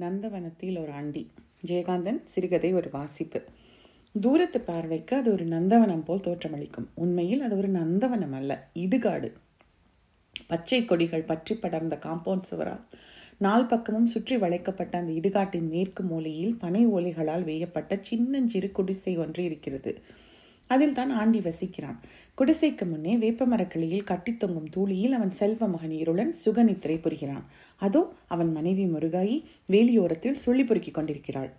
நந்தவனத்தில் ஒரு ஆண்டி. ஜெயகாந்தன் சிறுகதை ஒரு வாசிப்பு. தூரத்து பார்வைக்கு அது ஒரு நந்தவனம் போல் தோற்றமளிக்கும். உண்மையில் அது ஒரு நந்தவனம் அல்ல இடுகாடு. பச்சை கொடிகள் பற்றி படர்ந்த காம்பவுண்ட் சுவரால் நால் பக்கமும் சுற்றி வளைக்கப்பட்ட அந்த இடுகாட்டின் மேற்கு மூலையில் பனை ஓலைகளால் வேயப்பட்ட சின்னஞ்சிறு குடிசை ஒன்று இருக்கிறது. அதில் தான் ஆண்டி வசிக்கிறான். குடிசைக்கு முன்னே வேப்பமரக்கிளையில் கட்டித் தொங்கும் தூளியில் அவன் செல்வ மகன் இருளன் சுகநித்திரை புரிகிறான். அதோ அவன் மனைவி முருகாயி வேலியோரத்தில் சுள்ளி பொறுக்கி கொண்டிருக்கிறாள்.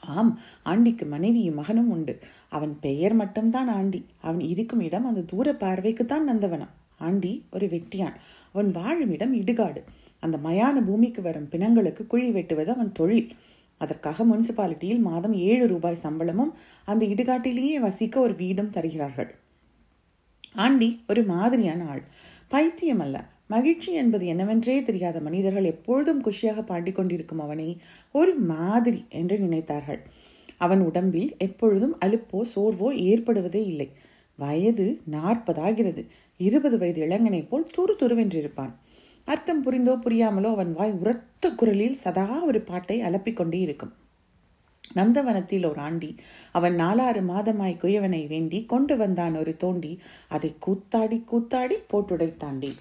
ஆம் ஆண்டிக்கு மனைவியும் மகனும் உண்டு. அவன் பெயர் மட்டும்தான் ஆண்டி. அவன் இருக்கும் இடம் அந்த தூர பார்வைக்கு தான் நந்தவனம். ஆண்டி ஒரு வெட்டியான். அவன் வாழும் இடம் இடுகாடு. அந்த மயான பூமிக்கு வரும் பிணங்களுக்கு குழி வெட்டுவது அவன் தொழில். அதற்காக முனிசிபாலிட்டியில் மாதம் ஏழு ரூபாய் சம்பளமும் அந்த இடுகாட்டிலேயே வசிக்க ஒரு வீடும் தருகிறார்கள். ஆண்டி ஒரு மாதிரியான ஆள். பைத்தியம் அல்ல. மகிழ்ச்சி என்பது என்னவென்றே தெரியாத மனிதர்கள் எப்பொழுதும் குஷியாக பாடிக்கொண்டிருக்கும் அவனை ஒரு மாதிரி என்று நினைத்தார்கள். அவன் உடம்பில் எப்பொழுதும் அலுப்போ சோர்வோ ஏற்படுவதே இல்லை. வயது நாற்பதாகிறது. இருபது வயது இளைஞனை போல் துரு துருவென்றிருப்பான். அர்த்தம் புரிந்தோ புரியாமலோ அவன் வாய் உரத்த குரலில் சதா ஒரு பாட்டை அலப்பிக்கொண்டே இருக்கும். நந்தவனத்தில் ஒரு ஆண்டி அவன் நாலாறு மாதமாய் குயவனை வேண்டி கொண்டு வந்தான் ஒரு தோண்டி. அதை கூத்தாடி கூத்தாடி போட்டுடைத்தாண்டி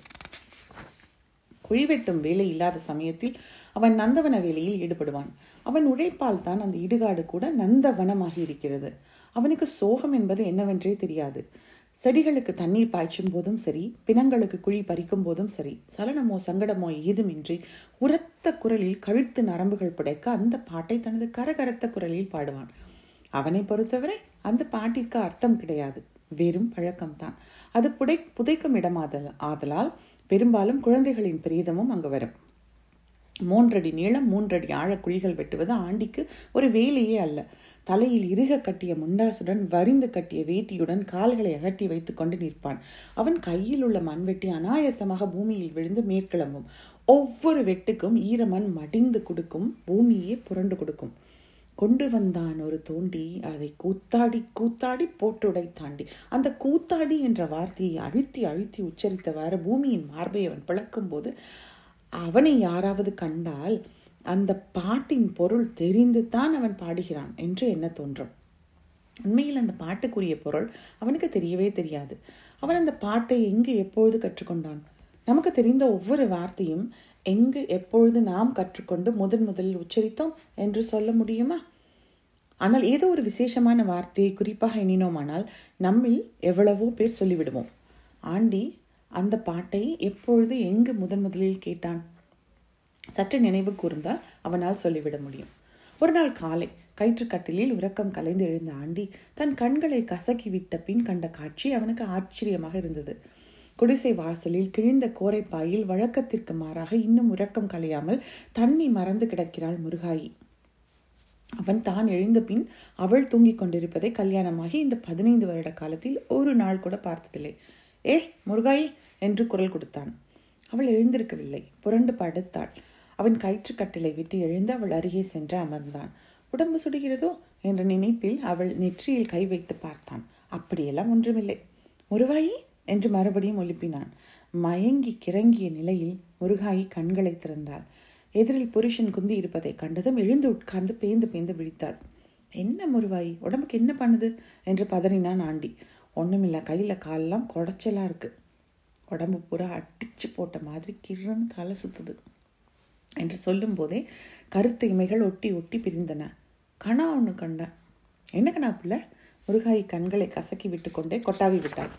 குழிவெட்டும் வேலை இல்லாத சமயத்தில் அவன் நந்தவன வேலையில் ஈடுபடுவான். அவன் உழைப்பால் தான் அந்த இடுகாடு கூட நந்தவனமாகி இருக்கிறது. அவனுக்கு சோகம் என்பது என்னவென்றே தெரியாது. செடிகளுக்கு தண்ணீர் பாய்ச்சும் போதும் சரி பிணங்களுக்கு குழி பறிக்கும் போதும் சரி சலனமோ சங்கடமோ ஏதுமின்றி உரத்த குரலில் கழுத்து நரம்புகள் புடைக்க அந்த பாட்டை தனது கரகரத்த குரலில் பாடுவான். அவனை பொறுத்தவரை அந்த பாட்டிற்கு அர்த்தம் கிடையாது. வெறும் பழக்கம்தான். அது புடை புதைக்கும் இடமாதல் ஆதலால் பெரும்பாலும் குழந்தைகளின் பிரீதமும் அங்கு வரும். மூன்றடி நீளம் மூன்றடி ஆழ குழிகள் வெட்டுவது ஆண்டிக்கு ஒரு வேலையே அல்ல. தலையில் இறுக கட்டிய முண்டாசுடன் வரிந்து கட்டிய வேட்டியுடன் கால்களை அகட்டி வைத்துக் கொண்டு நிற்பான். அவன் கையில் உள்ள மண்வெட்டி அனாயசமாக பூமியில் விழுந்து மேற்கிளம்பும். ஒவ்வொரு வெட்டுக்கும் ஈரமண் மடிந்து கொடுக்கும் பூமியே புரண்டு கொடுக்கும். கொண்டு வந்தான் ஒரு தோண்டி அதை கூத்தாடி கூத்தாடி போட்டுடை தாண்டி. அந்த கூத்தாடி என்ற வார்த்தையை அழுத்தி அழுத்தி உச்சரித்தவாறு பூமியின் மார்பை அவன் பிளக்கும் போது அவனை யாராவது கண்டால் அந்த பாட்டின் பொருள் தெரிந்து தான் அவன் பாடுகிறான் என்று என்ன தோன்றும்? உண்மையில் அந்த பாட்டுக்குரிய பொருள் அவனுக்கு தெரியவே தெரியாது. அவன் அந்த பாட்டை எங்கு எப்பொழுது கற்றுக்கொண்டான்? நமக்கு தெரிந்த ஒவ்வொரு வார்த்தையும் எங்கு எப்பொழுது நாம் கற்றுக்கொண்டு முதன் முதலில் உச்சரித்தோம் என்று சொல்ல முடியுமா? ஆனால் ஏதோ ஒரு விசேஷமான வார்த்தையை குறிப்பாக எண்ணினோமானால் நம்மில் எவ்வளவோ பேர் சொல்லிவிடுவோம். ஆண்டி அந்த பாட்டை எப்பொழுது எங்கு முதன் முதலில் கேட்டான்? சற்று நினைவு கூர்ந்தால் அவனால் சொல்லிவிட முடியும். ஒரு நாள் காலை கயிற்றுக்கட்டிலில் உறக்கம் கலைந்து எழுந்த ஆண்டி தன் கண்களை கசக்கி விட்ட பின் கண்ட காட்சி அவனுக்கு ஆச்சரியமாக இருந்தது. குடிசை வாசலில் கிழிந்த கோரைப்பாயில் வழக்கத்திற்கு மாறாக இன்னும் உறக்கம் கலையாமல் தண்ணி மறந்து கிடக்கிறாள் முருகாயி. அவன் தான் எழுந்த பின் அவள் தூங்கிக் கொண்டிருப்பதை கல்யாணமாகி இந்த பதினைந்து வருட காலத்தில் ஒரு நாள் கூட பார்த்ததில்லை. ஏ முருகாயி என்று குரல் கொடுத்தான். அவள் எழுந்திருக்கவில்லை. புரண்டு படுத்தாள். அவன் கயிற்றுக்கட்டிலை விட்டு எழுந்து அவள் அருகே சென்று அமர்ந்தான். உடம்பு சுடுகிறதோ? என்ற நினைப்பில் அவள் நெற்றியில் கை வைத்து பார்த்தான். அப்படியெல்லாம் ஒன்றுமில்லை. முருகாயி? என்று மறுபடியும் ஒழுப்பினான் மயங்கி கிறங்கிய நிலையில் முருகாயி கண்களை திறந்தாள். எதிரில் புருஷன் குந்தி இருப்பதை கண்டதும் எழுந்து உட்கார்ந்து பேந்து பேந்து விழித்தாள். என்ன முருவாயி உடம்புக்கு என்ன பண்ணுது? என்று பதறினான் ஆண்டி. ஒன்றுமில்ல கையில் காலெலாம் குடைச்சலாக இருக்குது உடம்பு பூரா அடித்து போட்ட மாதிரி கிருன்னு தலை சுற்றுது என்று சொல்லும்போதே கருத்து இமைகள் ஒட்டி ஒட்டி பிரிந்தன. கணா ஒன்று கண்டேன். என்ன கணா பிள்ளை? முருகாயி கண்களை கசக்கி விட்டு கொண்டே கொட்டாவி விட்டாள்.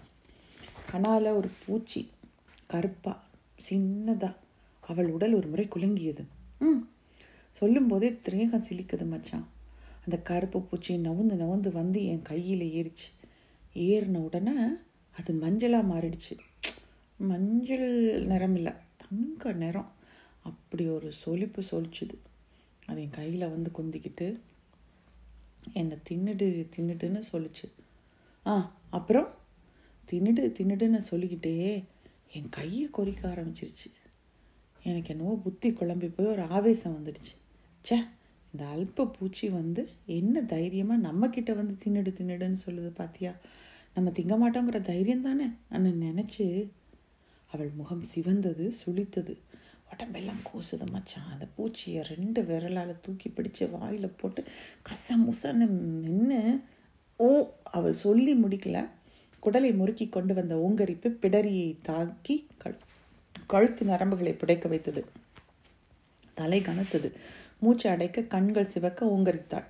கணால ஒரு பூச்சி கருப்பா சின்னதா அவள் உடல் ஒரு முறை குலுங்கியது. ம். சொல்லும்போதே திரேகம் சிலிக்குது மச்சான். அந்த கருப்பு பூச்சி நவுந்து நவுந்து வந்து என் கையில் ஏறிச்சு. ஏறின உடனே அது மஞ்சளாக மாறிடுச்சு. மஞ்சள் நிறம் இல்லை தங்க நிறம். அப்படி ஒரு சொலிப்பு சொலிச்சுது. அது என் கையில் வந்து குந்திக்கிட்டு என்னை தின்னுடு தின்னுடுன்னு சொல்லிச்சு. ஆ அப்புறம்? தின்னுடு தின்னுடுன்னு சொல்லிக்கிட்டே என் கையை கொறிக்க ஆரம்பிச்சிருச்சு. எனக்கு என்னவோ புத்தி குழம்பி போய் ஒரு ஆவேசம் வந்துடுச்சு. ச்சே இந்த அல்ப பூச்சி வந்து என்ன தைரியமாக நம்மக்கிட்ட வந்து தின்னுடு தின்னுடுன்னு சொல்லுது பாத்தியா? நம்ம திங்க மாட்டோங்கிற தைரியம் தானே அண்ணன் நினச்சி அவள் முகம் சிவந்தது சுளித்தது. உடம்பெல்லாம் கூசுது மச்சான். அந்த பூச்சியை ரெண்டு விரலால் தூக்கி பிடிச்சு வாயில் போட்டு கசமுசன்னு நின்று ஓ அவள் சொல்லி முடிக்கல. குடலை முறுக்கி கொண்டு வந்த ஓங்கரிப்பு பிடரியை தாக்கி கழு கழுத்து நரம்புகளை புடைக்க வைத்தது. தலை கனத்தது. மூச்சு அடைக்க கண்கள் சிவக்க ஓங்கரித்தாள்.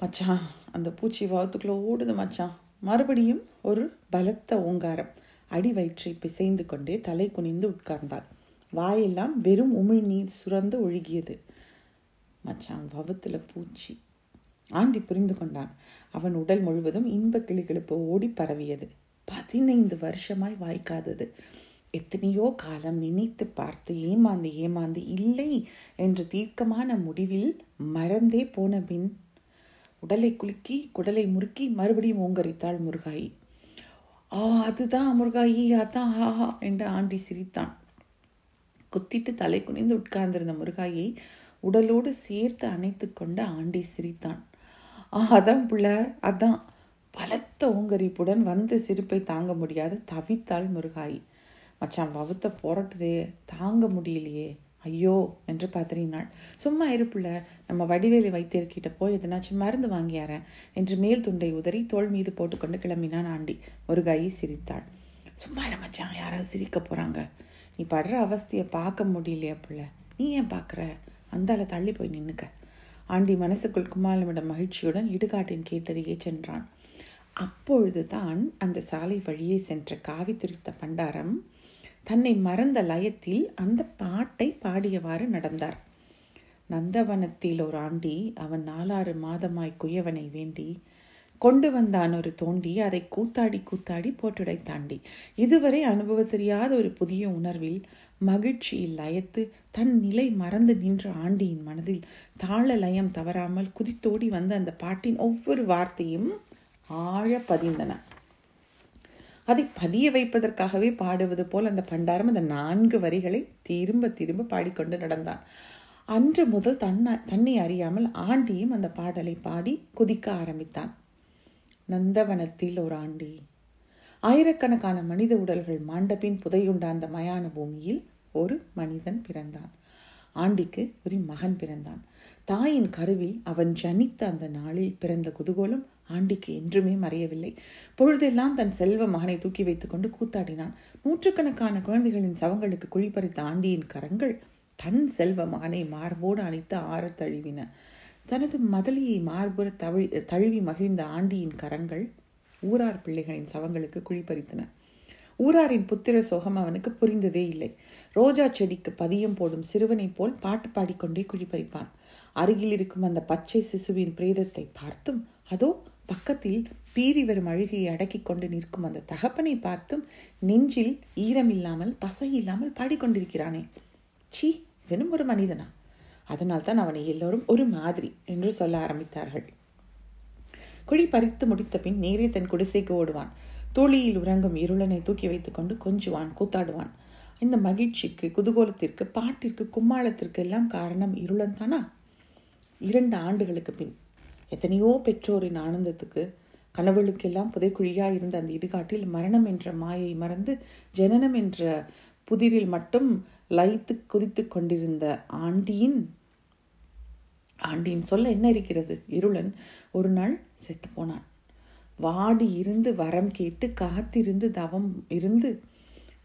மச்சான் அந்த பூச்சி வாத்துக்குள்ளே ஓடுது மச்சான். மறுபடியும் ஒரு பலத்த ஓங்காரம். அடி வயிற்றை பிசைந்து கொண்டே தலை குனிந்து உட்கார்ந்தாள். வாயெல்லாம் வெறும் உமிழ்நீர் சுரந்து ஒழுகியது. மச்சான் வவுத்துல பூச்சி. ஆண்டி புரிந்து கொண்டான். அவன் உடல் முழுவதும் இன்ப கிளிகளுப்பு ஓடி பரவியது. பதினைந்து வருஷமாய் வாய்க்காதது. எத்தனையோ காலம் நினைத்து பார்த்து ஏமாந்து ஏமாந்து இல்லை என்ற தீர்க்கமான முடிவில் மறந்தே போன பின் உடலை குலுக்கி குடலை முறுக்கி மறுபடியும் ஓங்கரித்தாள் முருகாயி. ஆ அதுதான் முருகாயி அதான் ஆஹா என்று ஆண்டி சிரித்தான். குத்திட்டு தலை குனிந்து உட்கார்ந்திருந்த முருகாயை உடலோடு சேர்த்து அணைத்து கொண்டு ஆண்டி சிரித்தான். ஆ அதான் புள்ள அதான். பலத்த ஓங்கரிப்புடன் வந்து சிரிப்பை தாங்க முடியாது தவித்தாள் முருகாயி. மச்சான் வவுத்த புரட்டுதே தாங்க முடியலையே. ஐயோ என்று பதறினாள். சும்மா இருப்புள்ள நம்ம வடிவேலி வைத்தியர்கிட்ட போய் எதனாச்சும் மருந்து வாங்கியாரேன் என்று மேல் துண்டை உதறி தோள் மீது போட்டுக்கொண்டு கிளம்பினான் ஆண்டி. ஒரு கை சிரித்தாள். சும்மா மச்சான் யாராவது சிரிக்க போகிறாங்க நீ படுற அவஸ்தையை பார்க்க முடியலையா புள்ள. நீ ஏன் பார்க்குற? அந்தால தள்ளி போய் நின்னுக்க. ஆண்டி மனசுக்குள் குமாலமிடம் மகிழ்ச்சியுடன் இடுகாட்டின் கேட்டறியே சென்றான். அப்பொழுதுதான் அந்த சாலை வழியே சென்ற காவி திருத்த பண்டாரம் தன்னை மறந்த லயத்தில் அந்த பாட்டை பாடியவாறு நடந்தார். நந்தவனத்தில் ஒரு ஆண்டி அவன் நாலாறு மாதமாய் குயவனை வேண்டி கொண்டு வந்தான் ஒரு தோண்டி அதை கூத்தாடி கூத்தாடி போட்டுடை தாண்டி இதுவரை அனுபவ தெரியாத ஒரு புதிய உணர்வில் மகிழ்ச்சியில் லயத்து தன் நிலை மறந்து நின்ற ஆண்டியின் மனதில் தாள லயம் தவறாமல் குதித்தோடி வந்த அந்த பாட்டின் ஒவ்வொரு வார்த்தையும் ஆழ பதிந்தன. அதை பதிய வைப்பதற்காகவே பாடுவது போல் அந்த பண்டாரம் அந்த நான்கு வரிகளை திரும்ப திரும்ப பாடிக்கொண்டு நடந்தான். அன்று முதல் தன்னை தன்னை அறியாமல் ஆண்டியும் அந்த பாடலை பாடி குதிக்க ஆரம்பித்தான். நந்தவனத்தில் ஒரு ஆண்டி. ஆயிரக்கணக்கான மனித உடல்கள் மாண்டபின் புதையுண்ட அந்த மயான பூமியில் ஒரு மனிதன் பிறந்தான். ஆண்டிக்கு ஒரு மகன் பிறந்தான். தாயின் கருவில் அவன் ஜனித்த அந்த நாளில் பிறந்த குதூகோலம் ஆண்டிக்கு என்றுமே மறையவில்லை. பொழுதெல்லாம் தன் செல்வ மகனை தூக்கி வைத்துக்கொண்டு கூத்தாடினான். நூற்றுக்கணக்கான குழந்தைகளின் சவங்களுக்கு குழிப்பறித்த ஆண்டியின் கரங்கள் தன் செல்வ மகனை மார்போடு அணைத்து ஆற தழுவின. தனது மதலியை மார்புற தவி தழுவி மகிழ்ந்த ஆண்டியின் கரங்கள் ஊரார் பிள்ளைகளின் சவங்களுக்கு குழிப்பறித்தன ஊராரின் புத்திர சோகம் அவனுக்கு புரிந்ததே இல்லை. ரோஜா செடிக்கு பதியம் போடும் சிறுவனைப் போல் பாட்டு பாடிக்கொண்டே குழிப்பறிப்பான் அருகில் இருக்கும் அந்த பச்சை சிசுவின் பிரேதத்தை பார்த்தும் அதோ பக்கத்தில் பீறி வரும் அழுகையை அடக்கி கொண்டு நிற்கும் அந்த தகப்பனை பார்த்தும் நெஞ்சில் ஈரமில்லாமல் பசை இல்லாமல் பாடிக்கொண்டிருக்கிறானே. சீ வெறும் ஒரு மனிதனா? அதனால் தான் அவனை எல்லோரும் ஒரு மாதிரி என்று சொல்ல ஆரம்பித்தார்கள். குழி பறித்து முடித்த பின் நேரே தன் குடிசைக்கு ஓடுவான். தோழியில் உறங்கும் இருளனை தூக்கி வைத்துக்கொண்டு கொஞ்சுவான் கூத்தாடுவான். இந்த மகிழ்ச்சிக்கு குதூகோலத்திற்கு பாட்டிற்கு கும்மாளத்திற்கு எல்லாம் காரணம் இருளன் தானா? இரண்டு ஆண்டுகளுக்கு பின். எத்தனையோ பெற்றோரின் ஆனந்தத்துக்கு கனவுகளுக்கெல்லாம் புதைக்குழியாக இருந்த அந்த இடுகாட்டில் மரணம் என்ற மாயை மறந்து ஜனனம் என்ற புதிரில் மட்டும் லயித்து குதித்து கொண்டிருந்த ஆண்டியின் ஆண்டியின் சொல்ல என்ன இருக்கிறது? இருளன் ஒரு நாள் செத்து போனான். வாடி இருந்து வரம் கேட்டு காத்திருந்து தவம் இருந்து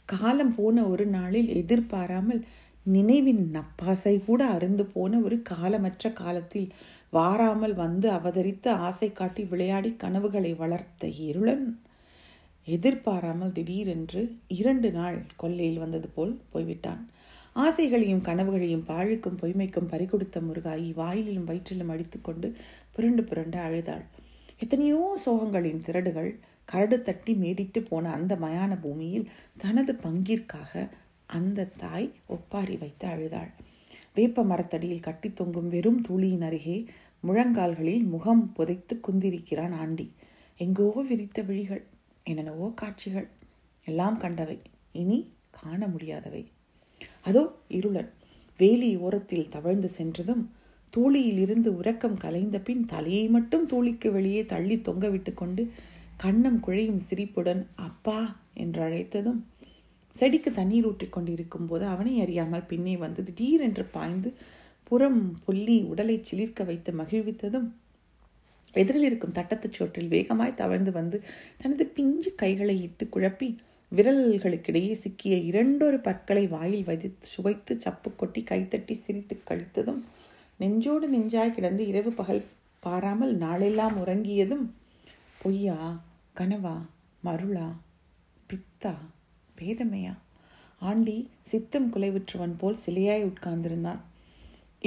காலம் போன ஒரு நாளில் எதிர்பாராமல் நினைவின் நப்பாசை கூட அருந்து போன ஒரு காலமற்ற காலத்தில் வாராமல் வந்து அவதரித்து ஆசை காட்டி விளையாடி கனவுகளை வளர்த்த இருளன். எதிர்பாராமல் திடீரென்று இரண்டு நாள் கொல்லையில் வந்தது போல் போய்விட்டான். ஆசைகளையும் கனவுகளையும் பாழுக்கும் பொய்மைக்கும் பறிகொடுத்த முருகாயி வாயிலும் வயிற்றிலும் அடித்துக்கொண்டு புரண்டு புரண்டு அழுதாள். எத்தனையோ சோகங்களின் திரடுகள் கரடு தட்டி மேடிட்டு போன அந்த மயான பூமியில் தனது பங்கிற்காக அந்த தாய் ஒப்பாரி வைத்து அழுதாள். வேப்ப மரத்தடியில் கட்டி தொங்கும் வெறும் தூளியின் அருகே முழங்கால்களில் முகம் புதைத்து குந்திருக்கிறான் ஆண்டி. எங்கோ விரித்த விழிகள் என்னென்னவோ காட்சிகள் எல்லாம் கண்டவை. இனி காண முடியாதவை. அதோ இருளன் வேலி ஓரத்தில் தவழ்ந்து சென்றதும் தூளியில் இருந்து உறக்கம் கலைந்த பின் தலையை மட்டும் தூளிக்கு வெளியே தள்ளி தொங்கவிட்டு கொண்டு கண்ணம் குழையும் சிரிப்புடன் அப்பா என்று அழைத்ததும் செடிக்கு தண்ணீர் ஊற்றிக் கொண்டிருக்கும் போது அவனை அறியாமல் பின்னே வந்து திடீரென்று பாய்ந்து புறம் புள்ளி உடலை சிலிர்க்க வைத்து மகிழ்வித்ததும் எதிரில் இருக்கும் தட்டத்துச் சோற்றில் வேகமாய் தவழ்ந்து வந்து தனது பிஞ்சு கைகளை இட்டு குழப்பி விரல்களுக்கிடையே சிக்கிய இரண்டொரு பற்களை வாயில் வைத்து சுவைத்து சப்பு கொட்டி கைத்தட்டி சிரித்து கழித்ததும் நெஞ்சோடு நெஞ்சாய் கிடந்து இரவு பகல் பாராமல் நாளெல்லாம் உறங்கியதும் பொய்யா கனவா மருளா பித்தா பேதமையா? ஆண்டி சித்தம் குலைவுற்றவன் போல் சிலையாய் உட்கார்ந்திருந்தான்.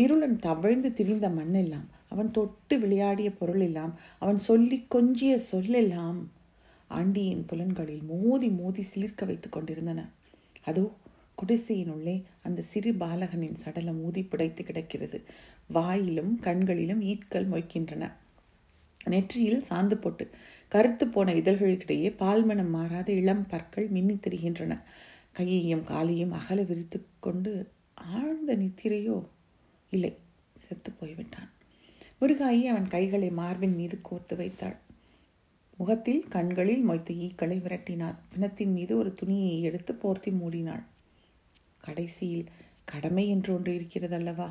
இருளன் தவழ்ந்து திரிந்த மண்ணெல்லாம் அவன் தொட்டு விளையாடிய பொருளெல்லாம் அவன் சொல்லி கொஞ்சிய சொல்லெல்லாம் ஆண்டியின் புலன்களில் மோதி மோதி சிலிர்க்க வைத்துக் கொண்டிருந்தன. அதோ குடிசையின் உள்ளே அந்த சிறு பாலகனின் சடலம் ஊதி பிடைத்து கிடக்கிறது. வாயிலும் கண்களிலும் ஈட்கள் மொய்க்கின்றன. நெற்றியில் சாந்து போட்டு கருத்து போன இதழ்களுக்கிடையே பால்மனம் மாறாத இளம் பற்கள் மின்னி திரிகின்றன. கையையும் காலையும் அகல விரித்து கொண்டு ஆழ்ந்த நித்திரையோ இல்லை செத்து போய்விட்டான். முருகாயி அவன் கைகளை மார்பின் மீது கோர்த்து வைத்தாள். முகத்தில் கண்களில் மொய்த்த ஈக்களை விரட்டினாள். பிணத்தின் மீது ஒரு துணியை எடுத்து போர்த்தி மூடினாள். கடைசியில் கடமை என்று ஒன்று இருக்கிறதல்லவா?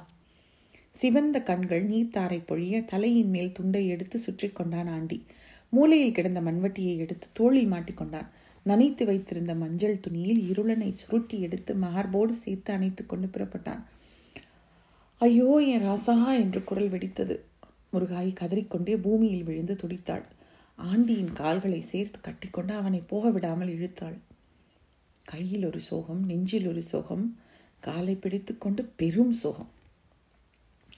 சிவந்த கண்கள் நீர்த்தாரை பொழிய தலையின் மேல் துண்டை எடுத்து சுற்றி கொண்டான் ஆண்டி. மூலையில் கிடந்த மண்வட்டியை எடுத்து தோளில் மாட்டிக்கொண்டான் நனைத்து வைத்திருந்த மஞ்சள் துணியில் இருளனை சுருட்டி எடுத்து மார்போடு சேர்த்து அணைத்து கொண்டு புறப்பட்டான். ஐயோ என் ராசா என்று குரல் வெடித்தது. முருகாய் கதறிக்கொண்டே பூமியில் விழுந்து துடித்தாள். ஆண்டியின் கால்களை சேர்த்து கட்டிக்கொண்டு அவனை போக விடாமல் இழுத்தாள். கையில் ஒரு சோகம் நெஞ்சில் ஒரு சோகம் காலை பிடித்துக்கொண்டு பெரும் சோகம்.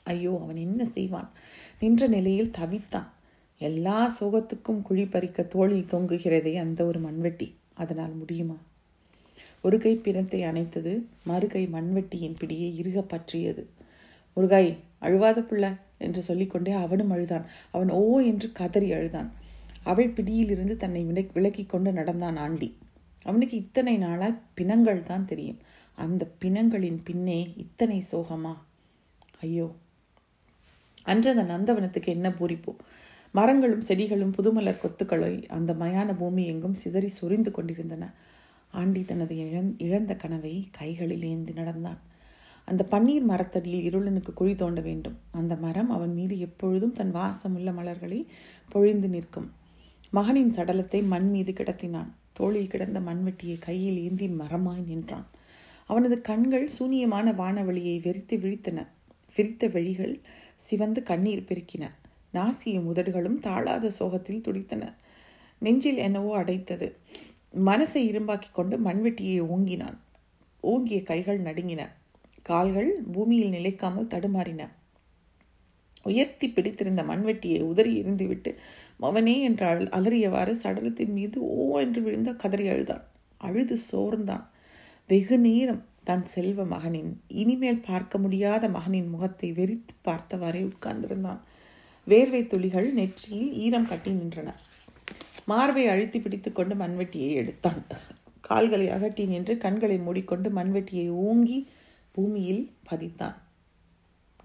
ஐயோ அவன் என்ன செய்வான்? நின்ற நிலையில் தவித்தான். எல்லா சோகத்துக்கும் குழி பறிக்க தோளில் தொங்குகிறதே அந்த ஒரு மண்வெட்டி. அதனால் முடியுமா? ஒரு கை பிணத்தை அணைத்தது மறுகை மண்வெட்டியின் பிடியை இறுக பற்றியது. முருகாய் அழுவாத புள்ள என்று சொல்லிக்கொண்டே அவனும் அழுதான். அவன் ஓ என்று கதறி அழுதான். அவள் பிடியிலிருந்து தன்னை விலை விலக்கி கொண்டு நடந்தான் ஆண்டி. அவனுக்கு இத்தனை நாளாய் பிணங்கள் தான் தெரியும். அந்த பிணங்களின் பின்னே இத்தனை சோகமா? ஐயோ! அன்று அந்த நந்தவனத்துக்கு என்ன பூரிப்போ? மரங்களும் செடிகளும் புதுமலர் கொத்துக்களை அந்த மயான பூமி எங்கும் சிதறி சொரிந்து கொண்டிருந்தன. ஆண்டி தனது இழந் இழந்த கனவை கைகளில் ஏந்தி நடந்தான். அந்த பன்னீர் மரத்தடியில் இருளனுக்கு குழி தோண்ட வேண்டும். அந்த மரம் அவன் மீது எப்பொழுதும் தன் வாசமுள்ள மலர்களை பொழிந்து நிற்கும். மகனின் சடலத்தை மண் மீது கிடத்தினான். தோளில் கிடந்த மண்வெட்டியை கையில் ஏந்தி மரமாய் நின்றான். அவனது கண்கள் சூனியமான வானவெளியை வெறித்து விழித்தன. விரித்த வழிகள் சிவந்து கண்ணீர் பெருக்கின. நாசிய முதடுகளும் தாழாத சோகத்தில் துடித்தன. நெஞ்சில் என்னவோ அடைத்தது. மனசை இரும்பாக்கி கொண்டு மண்வெட்டியை ஓங்கினான். ஓங்கிய கைகள் நடுங்கின. கால்கள் பூமியில் நிலைக்காமல் தடுமாறின. உயர்த்தி பிடித்திருந்த மண்வெட்டியை உதறி எறிந்துவிட்டு மவனே என்று அழ அலறியவாறு சடலத்தின் மீது ஓ என்று விழுந்த கதறி அழுதான். அழுது சோர்ந்தான். வெகு நேரம் தன் செல்வ மகனின் இனிமேல் பார்க்க முடியாத மகனின் முகத்தை வெறித்து பார்த்தவாறே உட்கார்ந்திருந்தான். வேர்வை துளிகள் நெற்றியில் ஈரம் கட்டி நின்றன. மார்பை அழுத்தி பிடித்து கொண்டு மண்வெட்டியை எடுத்தான். கால்களை அகட்டி நின்று கண்களை மூடிக்கொண்டு மண்வெட்டியை ஓங்கி பூமியில் பதித்தான்.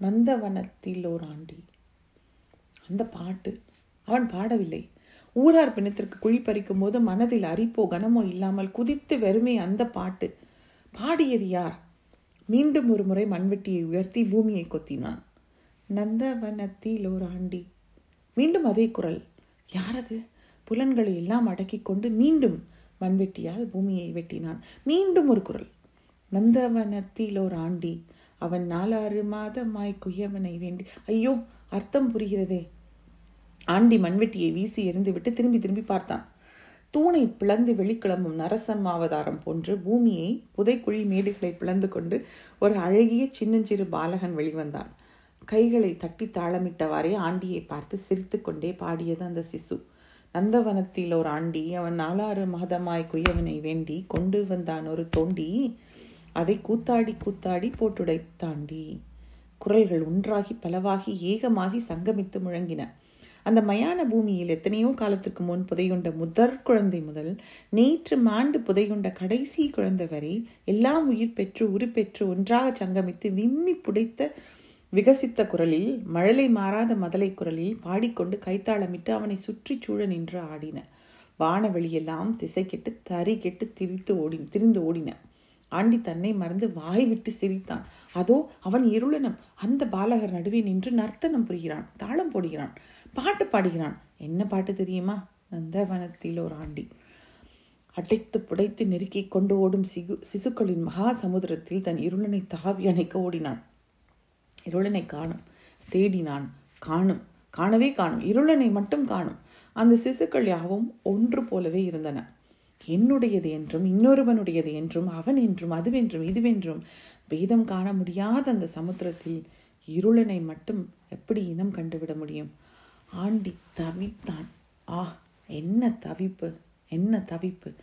நந்தவனத்தில் ஓர் ஆண்டி அந்த பாட்டு அவன் பாடவில்லை. ஊரார் பிணத்திற்கு குழி பறிக்கும் போது மனதில் அரிப்போ கனமோ இல்லாமல் குதித்து வெறுமை அந்த பாட்டு. பாடியது யார்? மீண்டும் ஒரு முறை மண்வெட்டியை உயர்த்தி பூமியை கொத்தினான். நந்தவனத்தில் ஒரு ஆண்டி மீண்டும் அதே குரல். யாரது? புலன்களை எல்லாம் அடக்கி கொண்டு மீண்டும் மண்வெட்டியால் பூமியை வெட்டினான். மீண்டும் ஒரு குரல். நந்தவனத்தில் ஓர் ஆண்டி. அவன் நாலாறு மாதமாய் குயவனை வேண்டி. ஐயோ அர்த்தம் புரிகிறதே. ஆண்டி மண்வெட்டியை வீசி எறிந்துவிட்டு திரும்பி திரும்பி பார்த்தான். தூணை பிளந்து வெளிக்கிளம்பும் நரசம்மாவதாரம் போன்று பூமியை புதைக்குழி மேடுகளை பிளந்து கொண்டு ஒரு அழகிய சின்னஞ்சிறு பாலகன் வெளிவந்தான். கைகளை தட்டி தாளமிட்டவாறே ஆண்டியை பார்த்து சிரித்து கொண்டே பாடியது அந்த சிசு. நந்தவனத்தில் ஒரு ஆண்டி அவன் நாலாறு மாதமாய் குயவனை வேண்டி கொண்டு வந்தான் ஒரு தோண்டி. அதை கூத்தாடி கூத்தாடி போட்டுடை தாண்டி குரல்கள் ஒன்றாகி பலவாகி ஏகமாகி சங்கமித்து முழங்கின. அந்த மயான பூமியில் எத்தனையோ காலத்திற்கு முன் புதையுண்ட முதற் குழந்தை முதல் நேற்று மாண்டு புதையுண்ட கடைசி குழந்தை வரை எல்லாம் உயிர் பெற்று உருப்பெற்று ஒன்றாக சங்கமித்து விம்மி புடைத்த விகசித்த குரலில் மழலை மாறாத மதலை குரலில் பாடிக்கொண்டு கைத்தாளமிட்டு அவனை சுற்றி சூழ நின்று ஆடின. வானவெளியெல்லாம் திசை கெட்டு தறி கெட்டு திரித்து ஓடி திரிந்து ஓடின. ஆண்டி தன்னை மறந்து வாய் விட்டு சிரித்தான். அதோ அவன் இருளனம் அந்த பாலகர் நடுவே நின்று நர்த்தனம் புரிகிறான் தாளம் போடுகிறான் பாட்டு பாடுகிறான். என்ன பாட்டு தெரியுமா? நந்தவனத்தில் ஒரு ஆண்டி. அடைத்து புடைத்து நெருக்கி கொண்டு ஓடும் சிகு சிசுக்களின் மகா சமுத்திரத்தில் தன் இருளனை தாவி அணைக்க ஓடினான். இருளனை காணும் தேடினான் காணும் காணவே காணும் இருளனை மட்டும் காணும். அந்த சிசுக்கள் யாவும் ஒன்று போலவே இருந்தன. என்னுடையது என்றும் இன்னொருவனுடையது என்றும் அவன் என்றும் அதுவென்றும் இதுவென்றும் பேதம் காண முடியாத அந்த சமுத்திரத்தில் இருளனை மட்டும் எப்படி இனம் கண்டுவிட முடியும்? ஆண்டி தவித்தான். ஆ என்ன தவிப்பு என்ன தவிப்பு.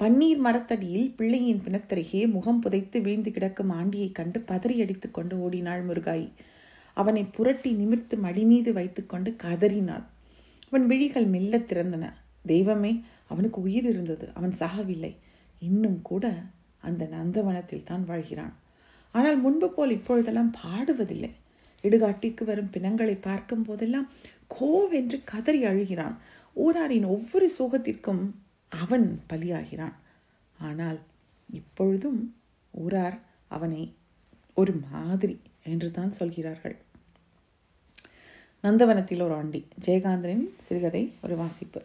பன்னீர் மரத்தடியில் பிள்ளையின் பிணத்தருகே முகம் புதைத்து வீழ்ந்து கிடக்கும் ஆண்டியை கண்டு பதறி அடித்து கொண்டு ஓடினாள் முருகாய். அவனை புரட்டி நிமிர்த்து மடி மீது வைத்துக்கொண்டு கதறினாள். அவன் விழிகள் மெல்ல திறந்தன. தெய்வமே அவனுக்கு உயிர் இருந்தது அவன் சாகவில்லை. இன்னும் கூட அந்த நந்தவனத்தில் தான் வாழ்கிறான். ஆனால் முன்பு போல் இப்பொழுதெல்லாம் பாடுவதில்லை. இடுகாட்டிற்கு வரும் பிணங்களை பார்க்கும் போதெல்லாம் கோவென்று கதறி அழுகிறான். ஊராரின் ஒவ்வொரு சோகத்திற்கும் அவன் பலியாகிறான். ஆனால் இப்பொழுதும் ஊரார் அவனை ஒரு மாதிரி என்று தான் சொல்கிறார்கள். நந்தவனத்தில் ஒரு ஆண்டி ஜெயகாந்தனின் சிறுகதை ஒரு வாசிப்பு.